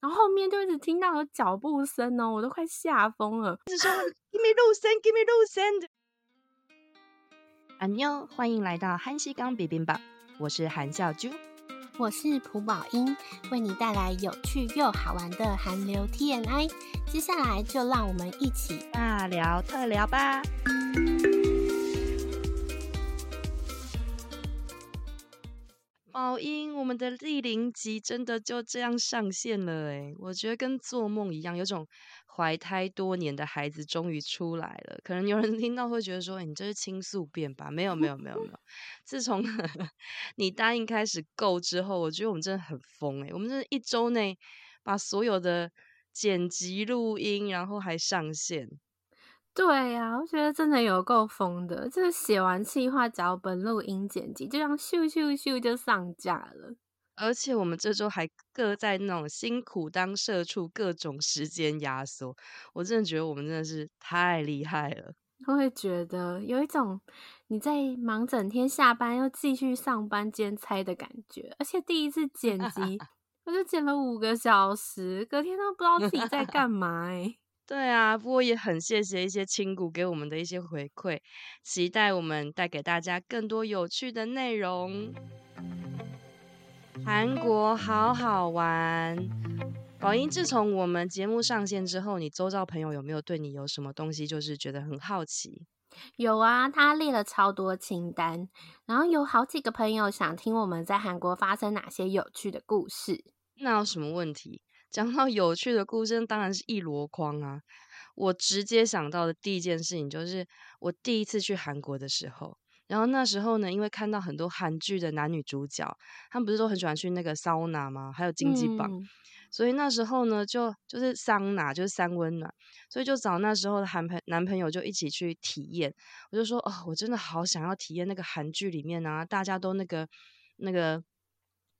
然后后面就一直听到有脚步声哦，我都快吓疯了。一直说 “Give me 路线，Give me 路线”。阿妞，欢迎来到韩西刚 bibimbap，我是韩笑珠，我是蒲宝英，为你带来有趣又好玩的韩流 T N I。接下来就让我们一起大聊特聊吧。宝英，我们的第零集真的就这样上线了哎！我觉得跟做梦一样，有种怀胎多年的孩子终于出来了。可能有人 听到会觉得说：“你这是倾诉变吧？”没有，没有，没有，没有。自从 你答应开始购之后，我觉得我们真的很疯哎！我们这一周内把所有的剪辑、录音，然后还上线。对呀、啊，我觉得真的有够疯的，就是写完企划脚本、录音剪辑，就这样咻咻咻就上架了。而且我们这周还各在那种辛苦当社畜，各种时间压缩。我真的觉得我们真的是太厉害了。我会觉得有一种你在忙整天，下班又继续上班兼差的感觉。而且第一次剪辑，我就剪了五个小时，隔天都不知道自己在干嘛哎、欸。对啊，不过也很谢谢一些亲骨给我们的一些回馈，期待我们带给大家更多有趣的内容。韩国好好玩，宝英，自从我们节目上线之后，你周遭朋友有没有对你有什么东西就是觉得很好奇？有啊，他列了超多清单，然后有好几个朋友想听我们在韩国发生哪些有趣的故事。那有什么问题？讲到有趣的故事，当然是一箩筐啊！我直接想到的第一件事情就是我第一次去韩国的时候，然后那时候呢，因为看到很多韩剧的男女主角，他们不是都很喜欢去那个桑拿吗？还有金鸡榜，嗯、所以那时候呢，就就是桑拿，就是三温暖，所以就找那时候的韩朋男朋友就一起去体验。我就说哦，我真的好想要体验那个韩剧里面啊，大家都那个那个。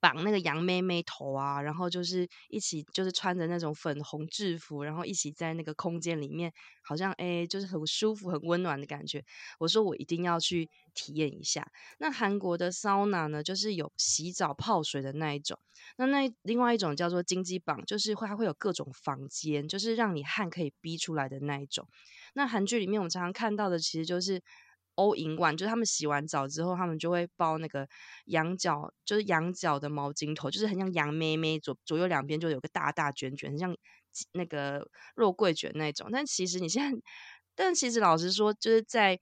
绑那个洋妹妹头啊，然后就是一起就是穿着那种粉红制服，然后一起在那个空间里面，好像诶就是很舒服、很温暖的感觉。我说我一定要去体验一下。那韩国的桑拿呢，就是有洗澡泡水的那一种。那那另外一种叫做金鸡榜，就是会它会有各种房间，就是让你汗可以逼出来的那一种。那韩剧里面我们常常看到的，其实就是。All in one，就是他们洗完澡之后，他们就会包那个羊角，就是羊角的毛巾头，就是很像羊咩咩，左左右两边就有个大大卷卷，很像那个肉桂卷那种。但其实你现在，但其实老实说，就是在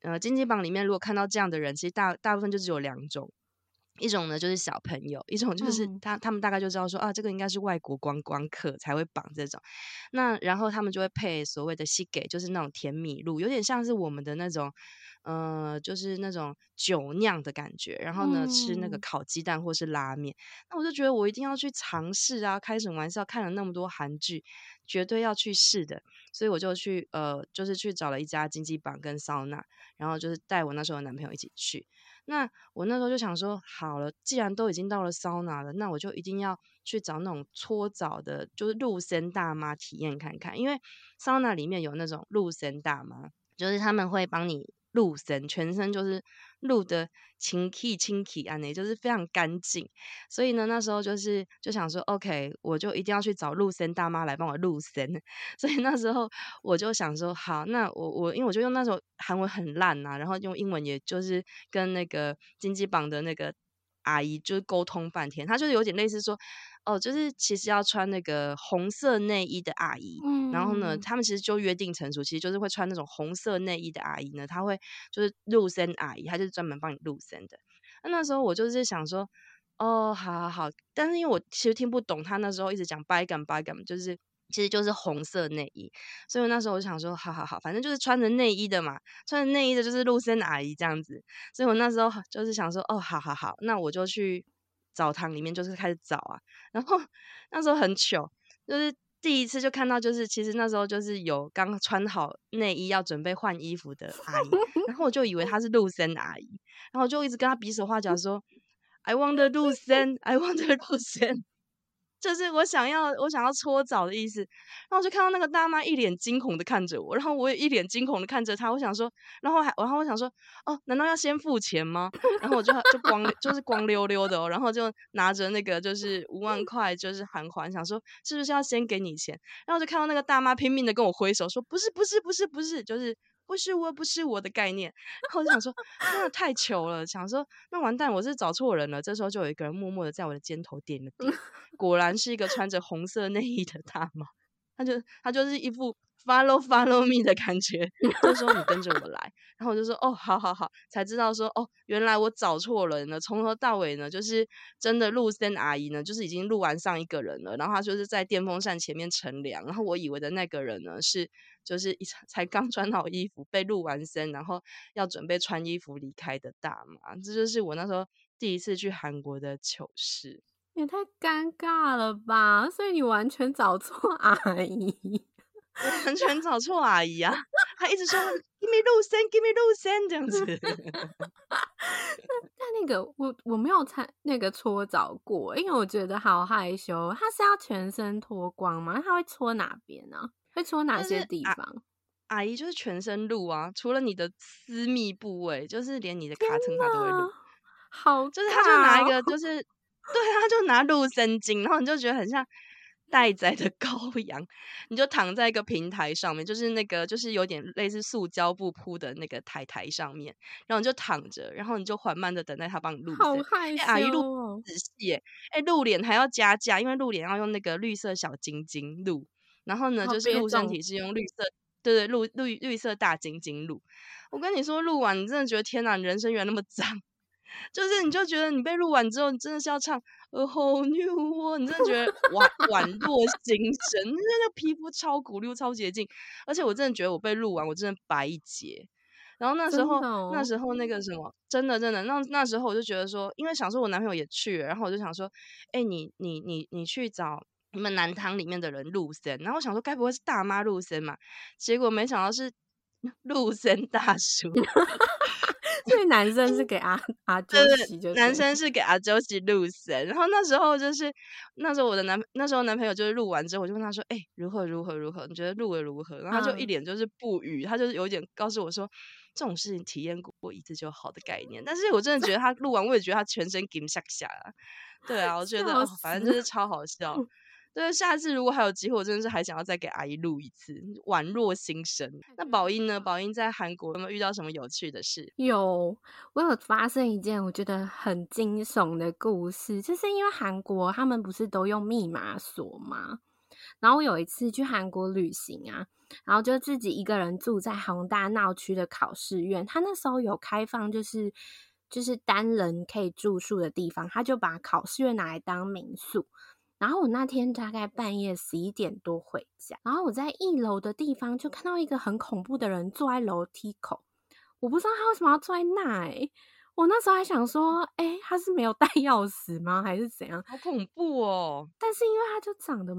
呃经济榜里面，如果看到这样的人，其实大大部分就只有两种，一种呢就是小朋友，一种就是他他们大概就知道说啊，这个应该是外国观光客才会绑这种。那然后他们就会配所谓的西给，就是那种甜米露，有点像是我们的那种。呃，就是那种酒酿的感觉，然后呢，吃那个烤鸡蛋或是拉面，那我就觉得我一定要去尝试啊！开什么玩笑，看了那么多韩剧，绝对要去试的，所以我就去呃，就是去找了一家经济榜跟桑拿，然后就是带我那时候的男朋友一起去。那我那时候就想说，好了，既然都已经到了桑拿了，那我就一定要去找那种搓澡的，就是露森大妈体验看看，因为桑拿里面有那种露森大妈，就是他们会帮你。露神，全身就是露的清气清气啊，那就是非常干净。所以呢，那时候就是就想说，OK，我就一定要去找露神大妈来帮我露神。所以那时候我就想说，好，那我我因为我就用那时候韩文很烂啊，然后用英文也就是跟那个经济榜的那个阿姨就是沟通半天，她就是有点类似说。哦，就是其实要穿那个红色内衣的阿姨，嗯，然后呢，他们其实就约定成熟，其实就是会穿那种红色内衣的阿姨呢，她会就是露身阿姨，她就是专门帮你露身的。那那时候我就是想说，哦，好好好，但是因为我其实听不懂，她那时候一直讲白感白感，就是其实就是红色内衣，所以我那时候我就想说，好好好，反正就是穿着内衣的嘛，穿着内衣的就是露身阿姨这样子，所以我那时候就是想说，哦，好好好，那我就去。澡堂里面就是开始找啊，然后 那时候很糗，就是第一次就看到，就是其实那时候就是有刚穿好内衣要准备换衣服的阿姨，然后我就以为她是陆森阿姨，然后我就一直跟她比手画脚说，I want the 露森，I want the 露森。就是我想要我想要搓澡的意思。然后我就看到那个大妈一脸惊恐的看着我，然后我也一脸惊恐的看着她。我想说，然后还然后我想说，哦，难道要先付钱吗？然后我就就光就是光溜溜的，然后就拿着那个就是五万块就是韩环，想说是不是要先给你钱？然后我就看到那个大妈拼命的跟我挥手说，不是不是不是不是，就是。不是我，不是我的概念。然后我就想说，真的太糗了。想说，那完蛋，我是找错人了。这时候就有一个人默默的在我的肩头点了点，果然是一个穿着红色内衣的大妈。他就他就是一副 follow follow me 的感觉，就说你跟着我来。然后我就说哦，好好好，才知道说哦，原来我找错人了。从头到尾呢，就是真的陆森阿姨呢，就是已经录完上一个人了。然后她就是在电风扇前面乘凉。然后我以为的那个人呢是。就是一 才刚穿好衣服被录完声，然后要准备穿衣服离开的大妈，这就是我那时候第一次去韩国的糗事，也太尴尬了吧！所以你完全找错阿姨，完全找错阿姨啊！她一直说 “give me 录声，give me 录声”这样子。但那个我我没有参那个搓澡过，因为我觉得好害羞。他是要全身脱光吗？他会搓哪边呢、啊？会搓哪些地方？阿，姨就是全身露啊，除了你的私密部位，就是连你的卡层她都会露。好，就是他就拿一个，就是对，他就拿陆森精，然后你就觉得很像待宰的 羔羊，你就躺在一个平台上面，就是那个就是有点类似塑胶布铺的那个台台上面，然后你就躺着，然后你就缓慢的等待他帮你录。好害羞哦！阿姨录仔细，哎，露脸还要加价，因为露脸要用那个绿色小晶晶录。然后呢，就是录身体是用绿色，对对，绿绿绿色大晶晶录。我跟你说，录完你真的觉得天哪，你人生原来那么 脏，就是你就觉得你被录完之后，你真的是要唱 A whole new world，你真的觉得宛宛若新生，那个皮肤超鼓溜、超洁净，而且我真的觉得我被录完，我真的白一截。然后那时候，哦、那时候那个什么，真的真的，那那时候我就觉得说，因为想说我男朋友也去了，然后我就想说，哎，你你你你去找。你们男汤里面的人陆森，然后我想说该不会是大妈陆森嘛？结果没想到是 陆森大叔。所以男生是给阿阿周喜，就是男生是给阿周喜陆森。然后那时候就是那时候我的男那时候男朋友就是录完之后，我就问他说：“哎、欸，如何如何如何？你觉得录的如何？”然后他就一脸就是不语，他就是有点告诉我说：“这种事情体验过一次就好的概念。”但是我真的觉得他录完，我也觉得他全身 Gim 下下啊。对啊，我觉得、哦、反正就是超好笑。对，下次如果还有机会，我真的是还想要再给阿姨录一次，宛若新生。那宝英呢？宝英在韩国有没有遇到什么有趣的事？有，我有发生一件我觉得很惊悚的故事，就是因为韩国他们不是都用密码锁吗？然后我有一次去韩国旅行啊，然后就自己一个人住在弘大闹区的考试院，他那时候有开放，就是就是单人可以住宿的地方，他就把考试院拿来当民宿。然后我那天大概半夜十一点多回家，然后我在一楼的地方就看到一个很恐怖的人坐在楼梯口，我不知道他为什么要坐在那诶，我那时候还想说，诶，他是没有 带钥匙吗？还是怎样？好恐怖哦！但是因为他就长得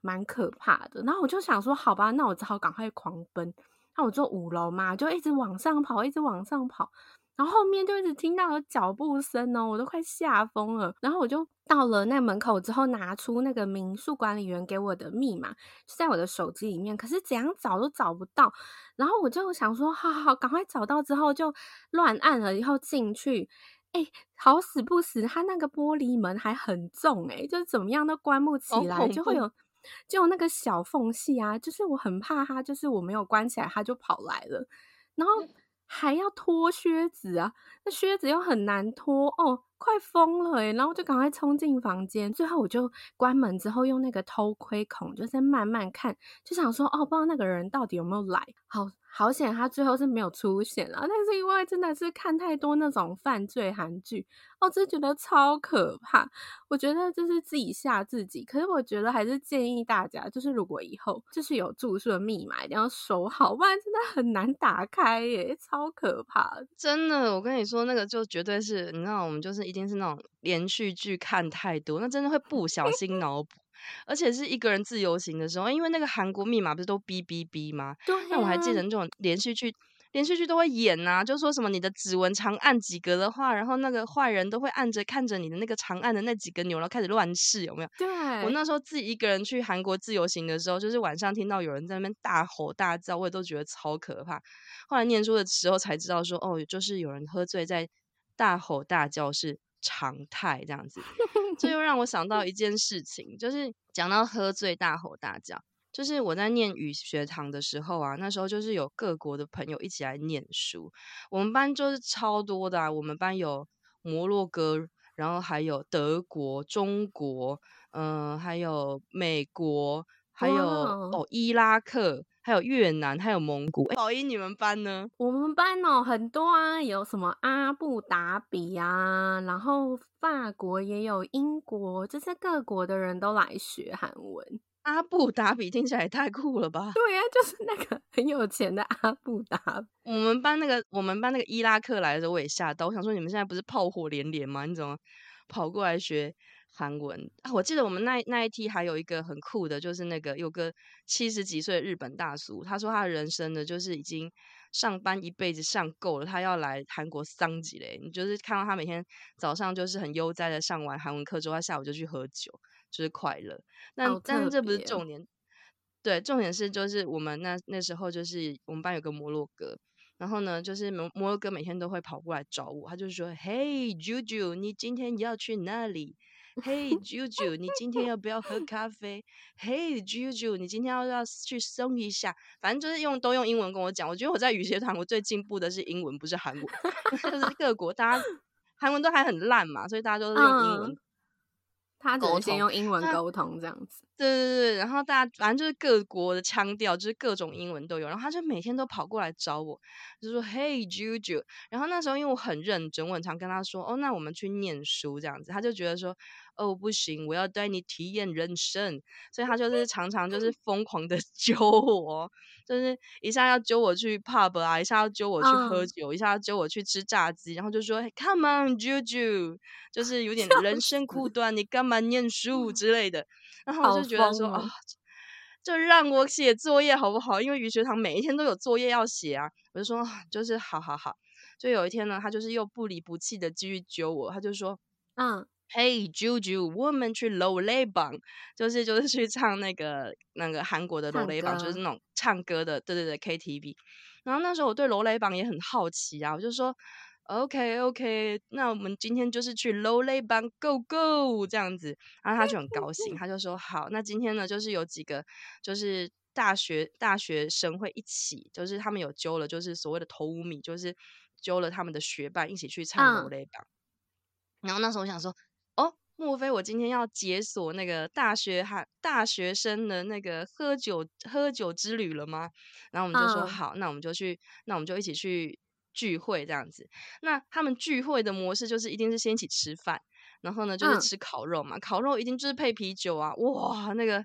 蛮可怕的，然后我就想说，好吧，那我只好赶快狂奔。那我坐五楼嘛，就一直往上跑，一直往上跑。然后后面就一直听到有脚步声哦，我都快吓疯了。然后我就到了那门口之后，拿出那个民宿管理员给我的密码，就在我的手机里面。可是怎样找都找不到。然后我就想说，好好好，赶快找到之后就乱按了，以后进去。哎，好死不死，他那个玻璃门还很重，哎，就是怎么样都关不起来，就会有就那个小缝隙啊。就是我很怕它，就是我没有关起来，它就跑来了。然后。还要脱靴子啊，那靴子又很难脱哦，快疯了诶，然后就赶快冲进房间，最后我就关门之后用那个偷窥孔，就在慢慢看，就想说哦，不知道那个人到底有没有来，好。好险，他最后是没有出现了。但是因为真的是看太多那种犯罪韩剧，我真觉得超可怕。我觉得就是自己吓自己。可是我觉得还是建议大家，就是如果以后就是有住宿的密码，一定要收好，不然真的很难打开耶，超可怕。真的，我跟你说，那个就绝对是，你知道，我们就是一定是那种连续剧看太多，那真的会不小心脑补。而且是一个人自由行的时候，因为那个韩国密码不是都哔哔哔吗？对、啊。那我还记得那种连续剧，连续剧都会演呐、啊，就说什么你的指纹长按几格的话，然后那个坏人都会按着看着你的那个长按的那几个钮，然后开始乱试，有没有？对。我那时候自己一个人去韩国自由行的时候，就是晚上听到有人在那边大吼大叫，我也都觉得超可怕。后来念书的时候才知道说，哦，就是有人喝醉在大吼大叫是常态这样子。这又 让我想到一件事情，就是讲到喝醉大吼大叫。就是我在念语学堂的时候啊，那时候就是有各国的朋友一起来念书。我们班就是超多的啊，我们班有摩洛哥，然后还有德国、中国，嗯、呃，还有美国，还有哦伊拉克，还有越南，还有蒙古。宝、欸、仪，你们班呢？我们班哦很多啊，有什么阿布达比啊，然后法国也有，英国，就是各国的人都来学韩文。阿布达比听起来也太酷了吧？对呀、啊，就是那个很有钱的阿布达比。我们班那个，我们班那个伊拉克来的时候，我也吓到。我想说，你们现在不是炮火连连吗？你怎么跑过来学韩文啊？我记得我们那那一期还有一个很酷的，就是那个有个七十几岁的日本大叔，他说他的人生呢，就是已经上班一辈子上够了，他要来韩国桑吉嘞。你就是看到他每天早上就是很悠哉的上完韩文课之后，他下午就去喝酒。就是快乐，那但是这不是重点，对，重点是就是我们那那时候就是我们班有个摩洛哥，然后呢，就是摩摩洛哥每天都会跑过来找我，他就说：“Hey Juju，你今天要去哪里？Hey Juju，你今天要不要喝咖啡？Hey Juju，你今天要不要去松一下？反正就是用都用英文跟我讲。我觉得我在语学团我最进步的是英文，不是韩文，就是各国大家韩文都还很烂嘛，所以大家都是用英文。嗯”他只能先用英文沟通这样子，对对对，然后大家反正就是各国的腔调，就是各种英文都有，然后他就每天都跑过来找我，就说 Hey Juju，然后那时候因为我很认真，我很常跟他说，哦，那我们去念书这样子，他就觉得说。哦，不行，我要带你体验人生，所以他就是常常就是。疯狂的 揪我，就是一下要揪我去 pub 啊，一下要揪我去喝酒，嗯、一下要揪我去吃炸鸡，然后就说 Come on, Juju，就是有点人生苦短，你干嘛念书之类的，然后我就觉得说啊、哦，就让我写作业好不好？因为于学堂每一天都有作业要写啊，我就说就是好好好，就有一天呢，他就是又不离不弃的继续揪我，他就说嗯。Hey Juju，我们去 Noraebang，就是就是去唱那个那个韩国的 Noraebang，就是那种唱歌的，对对对 KTV。然后那时候我对 Noraebang 也很好奇啊，我就说 OK OK，那我们今天就是去 Noraebang Go Go 这样子。然后他就很高兴，他就说好，那今天呢就是有几个就是大学大学生会一起，就是他们有揪了，就是所谓的头五米，就是揪了他们的学伴一起去唱 Noraebang。然后那时候我想说。莫非我今天要解锁那个大学还大学生的那个喝酒喝酒之旅了吗？然后我们就说好，那我们就去，那我们就一起去聚会这样子。那他们聚会的模式就是一定是先一起吃饭，然后呢就是吃烤肉嘛，烤肉一定就是配啤酒啊，哇，那个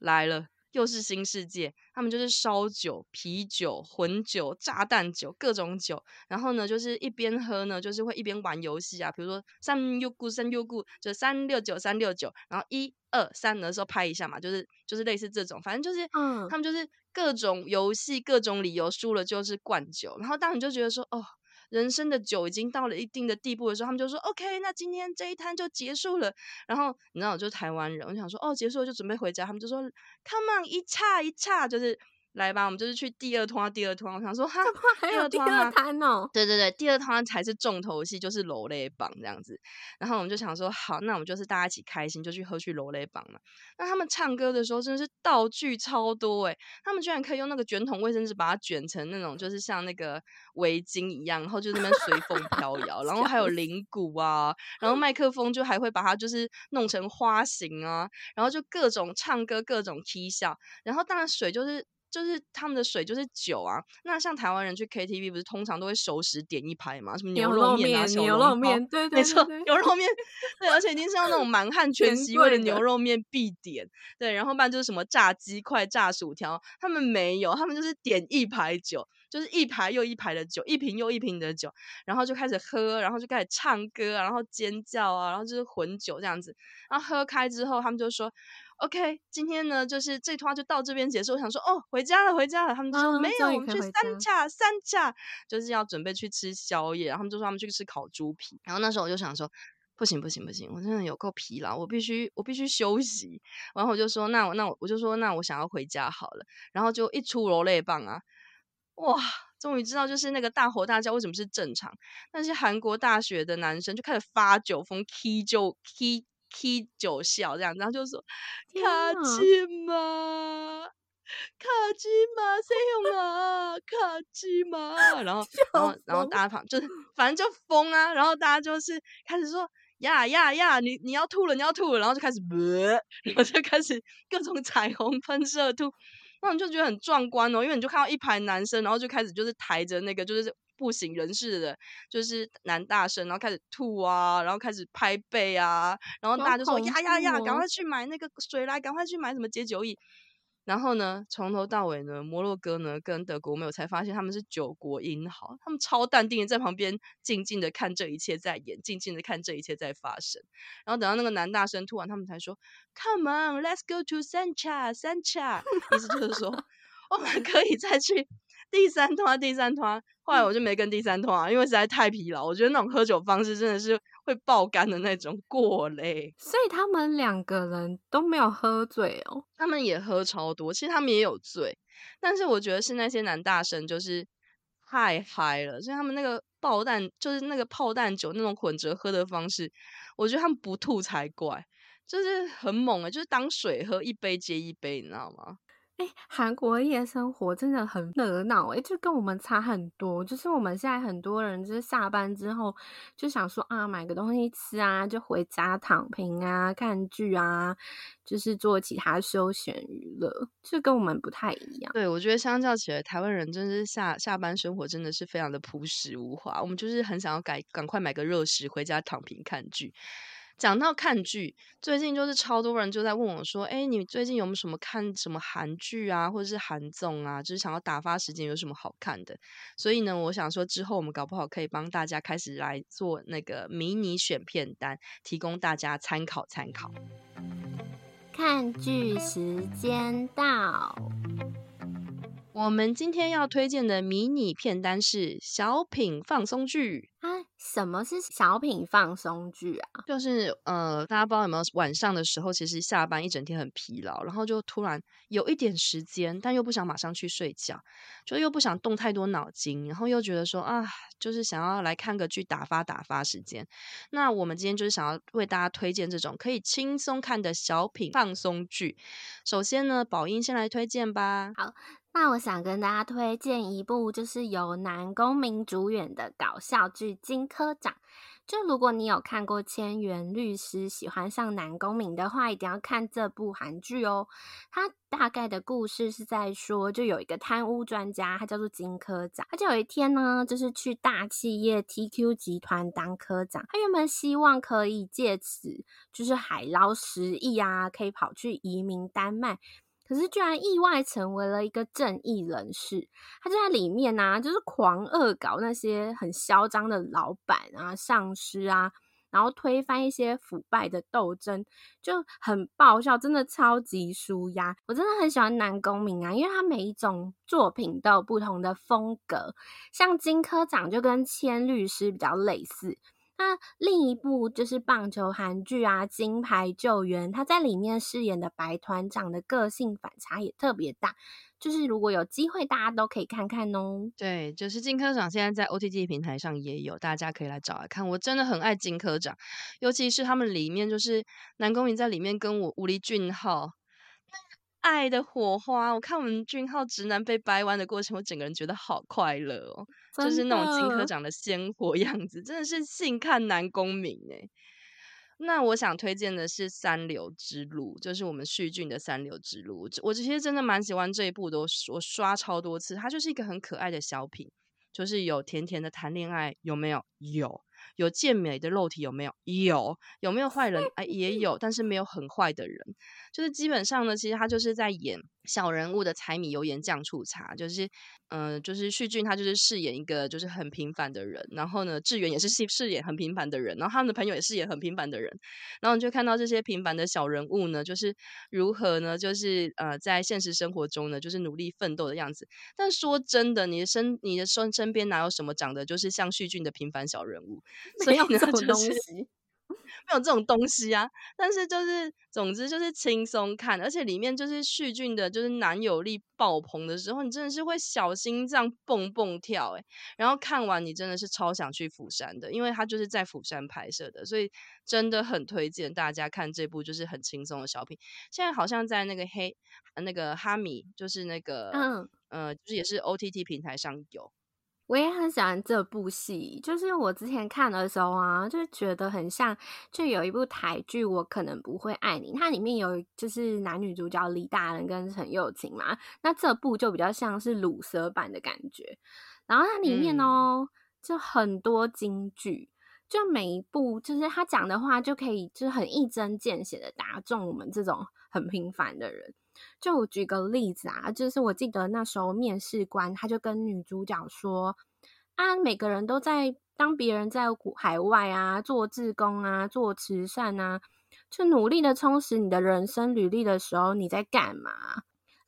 来了。又是新世界，他们就是烧酒、啤酒、混酒、炸弹酒，各种酒。然后呢，就是一边喝呢，就是会一边玩游戏啊，比如说三六咕三六咕，就三六九三六九，然后一二三的时候拍一下嘛，就是就是类似这种，反正就是，嗯，他们就是各种游戏、各种理由输了就是灌酒。然后当你就觉得说，哦。人生的酒已经到了一定的地步的时候，他们就说：“OK，那今天这一摊就结束了。”然后你知道，我就台湾人，我想说：“哦，结束了就准备回家。”他们就说：“Come on，一叉一叉，就是。”来吧，我们就是去第二摊，第二摊。我想说，哈，还有第二摊哦。对对对，第二摊才是重头戏，就是楼雷榜这样子。然后我们就想说，好，那我们就是大家一起开心，就去喝去楼雷榜嘛。那他们唱歌的时候真的是道具超多诶，他们居然可以用那个卷筒卫生纸把它卷成那种，就是像那个围巾一样，然后就那边随风飘摇。然后还有铃鼓啊，然后麦克风就还会把它就是弄成花形啊，然后就各种唱歌，各种踢笑。然后当然水就是。就是他们的水就是酒啊，那像台湾人去 KTV 不是通常都会熟食点一排嘛，什么牛肉面啊、牛肉面，对对对，没错，牛肉面，对，而且一定是要那种满汉全席味的牛肉面必点，对，然后不然就是什么炸鸡块、炸薯条，他们没有，他们就是点一排酒，就是一排又一排的酒，一瓶又一瓶的酒，然后就开始喝，然后就开始唱歌，然后尖叫啊，然后就是混酒这样子，然后喝开之后，他们就说。OK，今天呢就是这趟就到这边结束。我想说哦，回家了，回家了。他们就说、哦、没有，我们去三恰三恰，就是要准备去吃宵夜。然后他们就说他们去吃烤猪皮。然后那时候我就想说。不行不行不行，我真的有够疲劳，我必须我必须休息。然后我就说，那我那我我就说，那我想要回家好了。然后就一出楼泪棒啊，哇！终于知道就是那个大吼大叫为什么是正常。那些韩国大学的男生就开始发酒疯，K 就 K K 酒笑这样，然后就说卡基玛卡基玛谁用啊卡基玛，然后 然后然后大家旁就是反正就疯啊，然后大家就是开始说。呀呀呀！你你要吐了，你要吐了，然后就开始，然后就开始各种彩虹喷射吐，那你就觉得很壮观哦，因为你就看到一排男生，然后就开始就是抬着那个就是步行人事的，就是男大生，然后开始吐啊，然后开始拍背啊，然后大家就说呀呀呀，赶快去买那个水来，赶快去买什么解酒液。然后呢，从头到尾呢，摩洛哥呢跟德国没有才发现他们是九国英豪，他们超淡定的在旁边静静的看这一切在演，静静的看这一切在发生。然后等到那个男大生吐完，他们才说：“Come on, let's go to Sancha, Sancha。”意思就是说，我们可以再去。第三团，第三团，后来我就没跟第三团啊，因为实在太疲劳。我觉得那种喝酒方式真的是会爆肝的那种过嘞。所以他们两个人都没有喝醉哦，他们也喝超多，其实他们也有醉，但是我觉得是那些男大生就是太嗨了，所以他们那个爆弹就是那个炮弹酒那种混着喝的方式，我觉得他们不吐才怪，就是很猛欸，就是当水喝，一杯接一杯，你知道吗？哎，韩国夜生活真的很热闹，哎，就跟我们差很多。就是我们现在很多人就是下班之后就想说啊，买个东西吃啊，就回家躺平啊，看剧啊，就是做其他休闲娱乐，就跟我们不太一样。对，我觉得相较起来，台湾人真的是下下班生活真的是非常的朴实无华。我们就是很想要赶赶快买个热食回家躺平看剧。讲到看剧，最近就是超多人就在问我说：“哎，你最近有没有什么看什么韩剧啊，或者是韩综啊？就是想要打发时间，有什么好看的？”所以呢，我想说之后我们搞不好可以帮大家开始来做那个迷你选片单，提供大家参考参考。看剧时间到，我们今天要推荐的迷你片单是小品放松剧。什么是小品放松剧啊？就是呃，大家不知道有没有晚上的时候，其实下班一整天很疲劳，然后就突然有一点时间，但又不想马上去睡觉，就又不想动太多脑筋，然后又觉得说啊，就是想要来看个剧打发打发时间。那我们今天就是想要为大家推荐这种可以轻松看的小品放松剧。首先呢，宝英先来推荐吧。好。那我想跟大家推荐一部，就是由南宫民主演的搞笑剧《金科长》。就如果你有看过《千元律师》，喜欢上南宫民的话，一定要看这部韩剧哦。它大概的故事是在说，就有一个贪污专家，他叫做金科长。他就有一天呢，就是去大企业 TQ 集团当科长。他原本希望可以借此就是海捞十亿啊，可以跑去移民丹麦。可是居然意外成为了一个正义人士，他就在里面啊，就是狂恶搞那些很嚣张的老板啊、上司啊，然后推翻一些腐败的斗争，就很爆笑，真的超级舒压。我真的很喜欢南宫明啊，因为他每一种作品都有不同的风格，像金科长就跟千律师比较类似。那另一部就是棒球韩剧啊，《金牌救援》，他在里面饰演的白团长的个性反差也特别大，就是如果有机会，大家都可以看看哦。对，就是金科长现在在 OTT 平台上也有，大家可以来找来看。我真的很爱金科长，尤其是他们里面就是南宫珉在里面跟我吴丽俊浩。爱的火花，我看我们俊浩直男被掰弯的过程，我整个人觉得好快乐哦，就是那种金科长的鲜活样子，真的是性看男公民哎。那我想推荐的是《三流之路》，就是我们旭俊的《三流之路》，我其实真的蛮喜欢这一部的，我我刷超多次，它就是一个很可爱的小品，就是有甜甜的谈恋爱，有没有？有。有健美的肉体有没有？有。有没有坏人？哎，也有，但是没有很坏的人。就是基本上呢，其实他就是在演小人物的柴米油盐酱醋茶，就是，嗯、呃，就是旭俊他就是饰演一个就是很平凡的人，然后呢，志远也是饰饰演很平凡的人，然后他们的朋友也饰演很平凡的人，然后你就看到这些平凡的小人物呢，就是如何呢，就是呃，在现实生活中呢，就是努力奋斗的样子。但说真的，你的身你的身身边哪有什么长得就是像旭俊的平凡小人物？所以呢，就是。没有这种东西啊，但是就是，总之就是轻松看，而且里面就是旭俊的，就是男友力爆棚的时候，你真的是会小心脏蹦蹦跳诶，然后看完你真的是超想去釜山的，因为他就是在釜山拍摄的，所以真的很推荐大家看这部就是很轻松的小品。现在好像在那个黑那个哈米，就是那个嗯呃，就是也是 OTT 平台上有。我也很喜欢这部戏，就是我之前看的时候啊，就觉得很像，就有一部台剧《我可能不会爱你》，它里面有就是男女主角李大仁跟陈又青嘛，那这部就比较像是鲁蛇版的感觉，然后它里面哦，嗯、就很多金句，就每一步就是他讲的话就可以就是很一针见血的打中我们这种很平凡的人。就举个例子啊，就是我记得那时候面试官他就跟女主角说啊，每个人都在当别人在海外啊做志工啊做慈善啊，就努力的充实你的人生履历的时候，你在干嘛？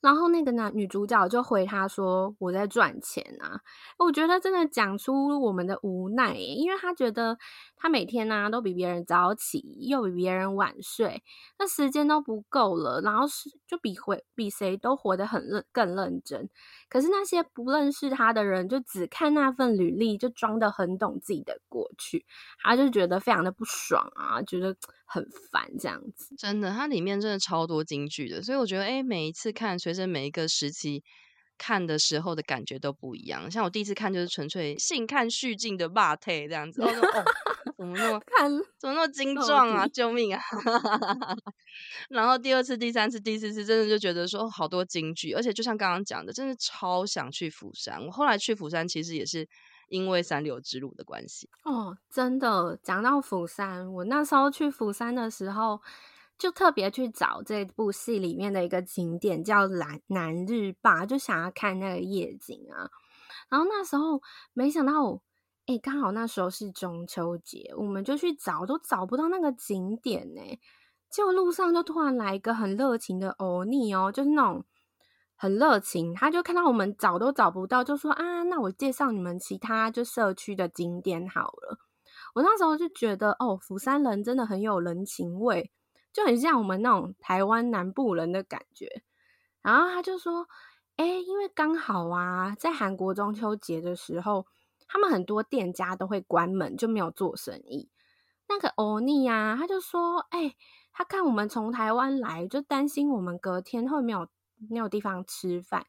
然后那个男女主角就回他说：“我在赚钱啊。”我觉得真的讲出我们的无奈，因为他觉得他每天呢、啊、都比别人早起，又比别人晚睡，那时间都不够了，然后是就比回比谁都活得很认更认真。可是那些不认识他的人，就只看那份履历，就装得很懂自己的过去，他就觉得非常的不爽啊，觉得。很烦这样子，真的，它里面真的超多京剧的，所以我觉得，哎，每一次看，随着每一个时期看的时候的感觉都不一样。像我第一次看就是纯粹性看续进的霸退这样子，哦，怎么那么 看，怎么那么精壮啊，救命啊！然后第二次、第三次、第四次，真的就觉得说好多京剧，而且就像刚刚讲的，真的超想去釜山。我后来去釜山，其实也是。因为三流之路的关系哦，真的讲到釜山，我那时候去釜山的时候，就特别去找这部戏里面的一个景点，叫南南日坝，就想要看那个夜景啊。然后那时候没想到，哎，刚好那时候是中秋节，我们就去找，都找不到那个景点呢。结果路上就突然来一个很热情的欧尼哦，就是那种。很热情，他就看到我们找都找不到，就说啊，那我介绍你们其他就社区的景点好了。我那时候就觉得，哦，釜山人真的很有人情味，就很像我们那种台湾南部人的感觉。然后他就说，哎，因为刚好啊，在韩国中秋节的时候，他们很多店家都会关门，就没有做生意。那个欧尼啊，他就说，哎，他看我们从台湾来，就担心我们隔天会没有。没有地方吃饭，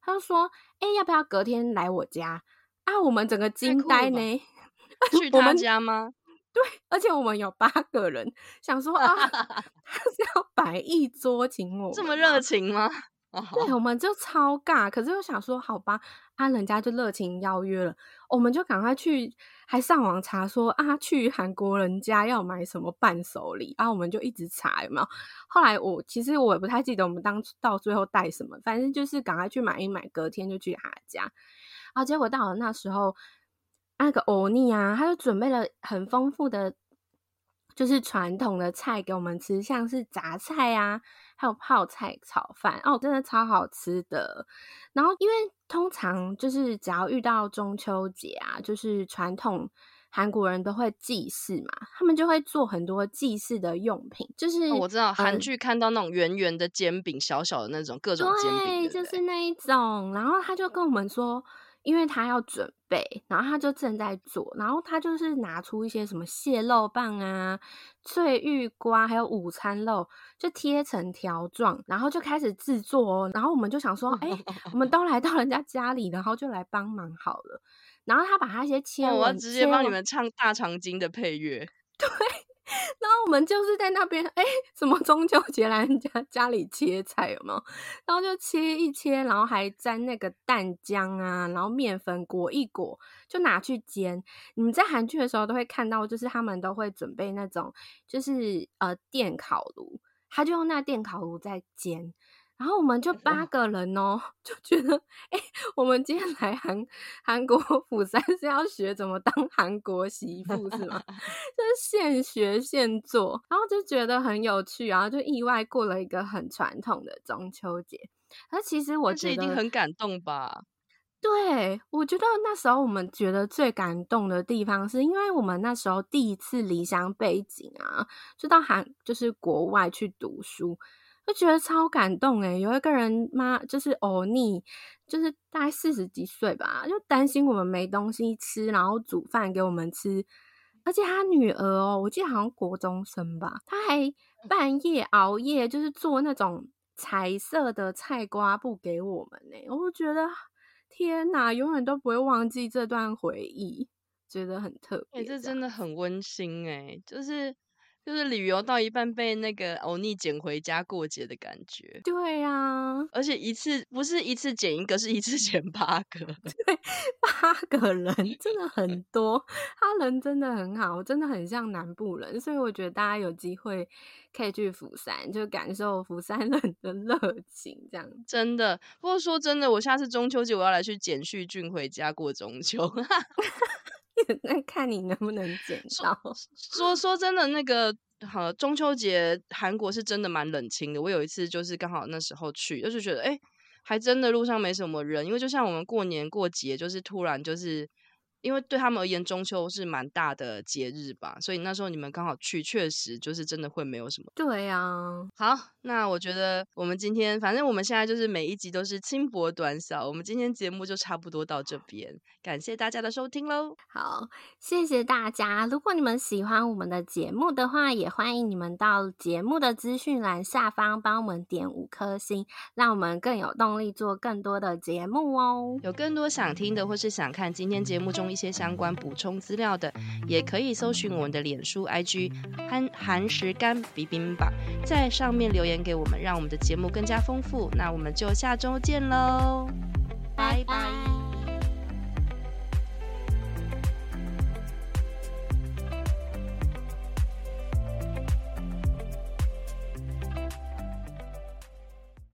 他就说：“哎，要不要隔天来我家啊？”我们整个惊呆呢。去他家吗？对，而且我们有八个人，想说啊，他是要摆一桌请我，这么热情吗？对，我们就超尬，可是又想说，好吧，啊，人家就热情邀约了，我们就赶快去，还上网查说啊，去韩国人家要买什么伴手礼啊，我们就一直查有没有。后来我其实我也不太记得我们当到最后带什么，反正就是赶快去买一买，隔天就去他家。啊，结果到了那时候，那个欧尼啊，他就准备了很丰富的。就是传统的菜给我们吃，像是杂菜啊，还有泡菜炒饭哦，真的超好吃的。然后，因为通常就是只要遇到中秋节啊，就是传统韩国人都会祭祀嘛，他们就会做很多祭祀的用品。就是、哦、我知道韩剧看到那种圆圆的煎饼，小小的那种各种煎饼，对，就是那一种。然后他就跟我们说。因为他要准备，然后他就正在做，然后他就是拿出一些什么蟹肉棒啊、翠玉瓜，还有午餐肉，就贴成条状，然后就开始制作哦。然后我们就想说，哎，我们都来到人家家里，然后就来帮忙好了。然后他把他一些切，我要直接帮你们唱大长今的配乐。对。然后我们就是在那边，哎，什么中秋节来人家家里切菜有没有？然后就切一切，然后还沾那个蛋浆啊，然后面粉裹一裹，就拿去煎。你们在韩剧的时候都会看到，就是他们都会准备那种，就是呃电烤炉，他就用那电烤炉在煎。然后我们就八个人哦，就觉得哎、欸，我们今天来韩韩国釜山是要学怎么当韩国媳妇是吗？就是现学现做，然后就觉得很有趣，然后就意外过了一个很传统的中秋节。而其实我觉得一定很感动吧？对，我觉得那时候我们觉得最感动的地方，是因为我们那时候第一次离乡背井啊，就到韩就是国外去读书。就觉得超感动诶，有一个人妈就是欧尼，就是大概四十几岁吧，就担心我们没东西吃，然后煮饭给我们吃。而且他女儿哦，我记得好像国中生吧，他还半夜熬夜，就是做那种彩色的菜瓜布给我们呢。我觉得天哪，永远都不会忘记这段回忆，觉得很特别。哎，这真的很温馨诶，就是。就是旅游到一半被那个欧尼捡回家过节的感觉。对呀、啊，而且一次不是一次捡一个，是一次 捡八个。对，八个人真的很多。他人真的很好，真的很像南部人，所以我觉得大家有机会可以去釜山，就感受釜山 人的热情。这样真的。不过说真的，我下次中秋节我要来去捡旭俊回家过中秋。那看你能不能捡到。说说，说真的，那个好中秋节韩国是真的蛮冷清的。我有一次就是刚好那时候去，就是觉得哎，还真的路上没什么人，因为就像我们过年过节，就是突然就是。因为对他们而言，中秋是蛮大的节日吧，所以那时候你们刚好去，确实就是真的会没有什么。对呀、啊，好，那我觉得我们今天，反正我们现在就是每一集都是轻薄短小，我们今天节目就差不多到这边，感谢大家的收听喽。好，谢谢大家。如果你们喜欢我们的节目的话，也欢迎你们到节目的资讯栏下方帮我们点五颗星，让我们更有动力做更多的节目哦。有更多想听的或是想看今天节目中一些相关补充资料的，也可以搜寻我们的脸书 IG 韩韩食柑 bibimbap，在上面留言给我们，让我们的节目更加丰富。那我们就下周见喽，拜拜。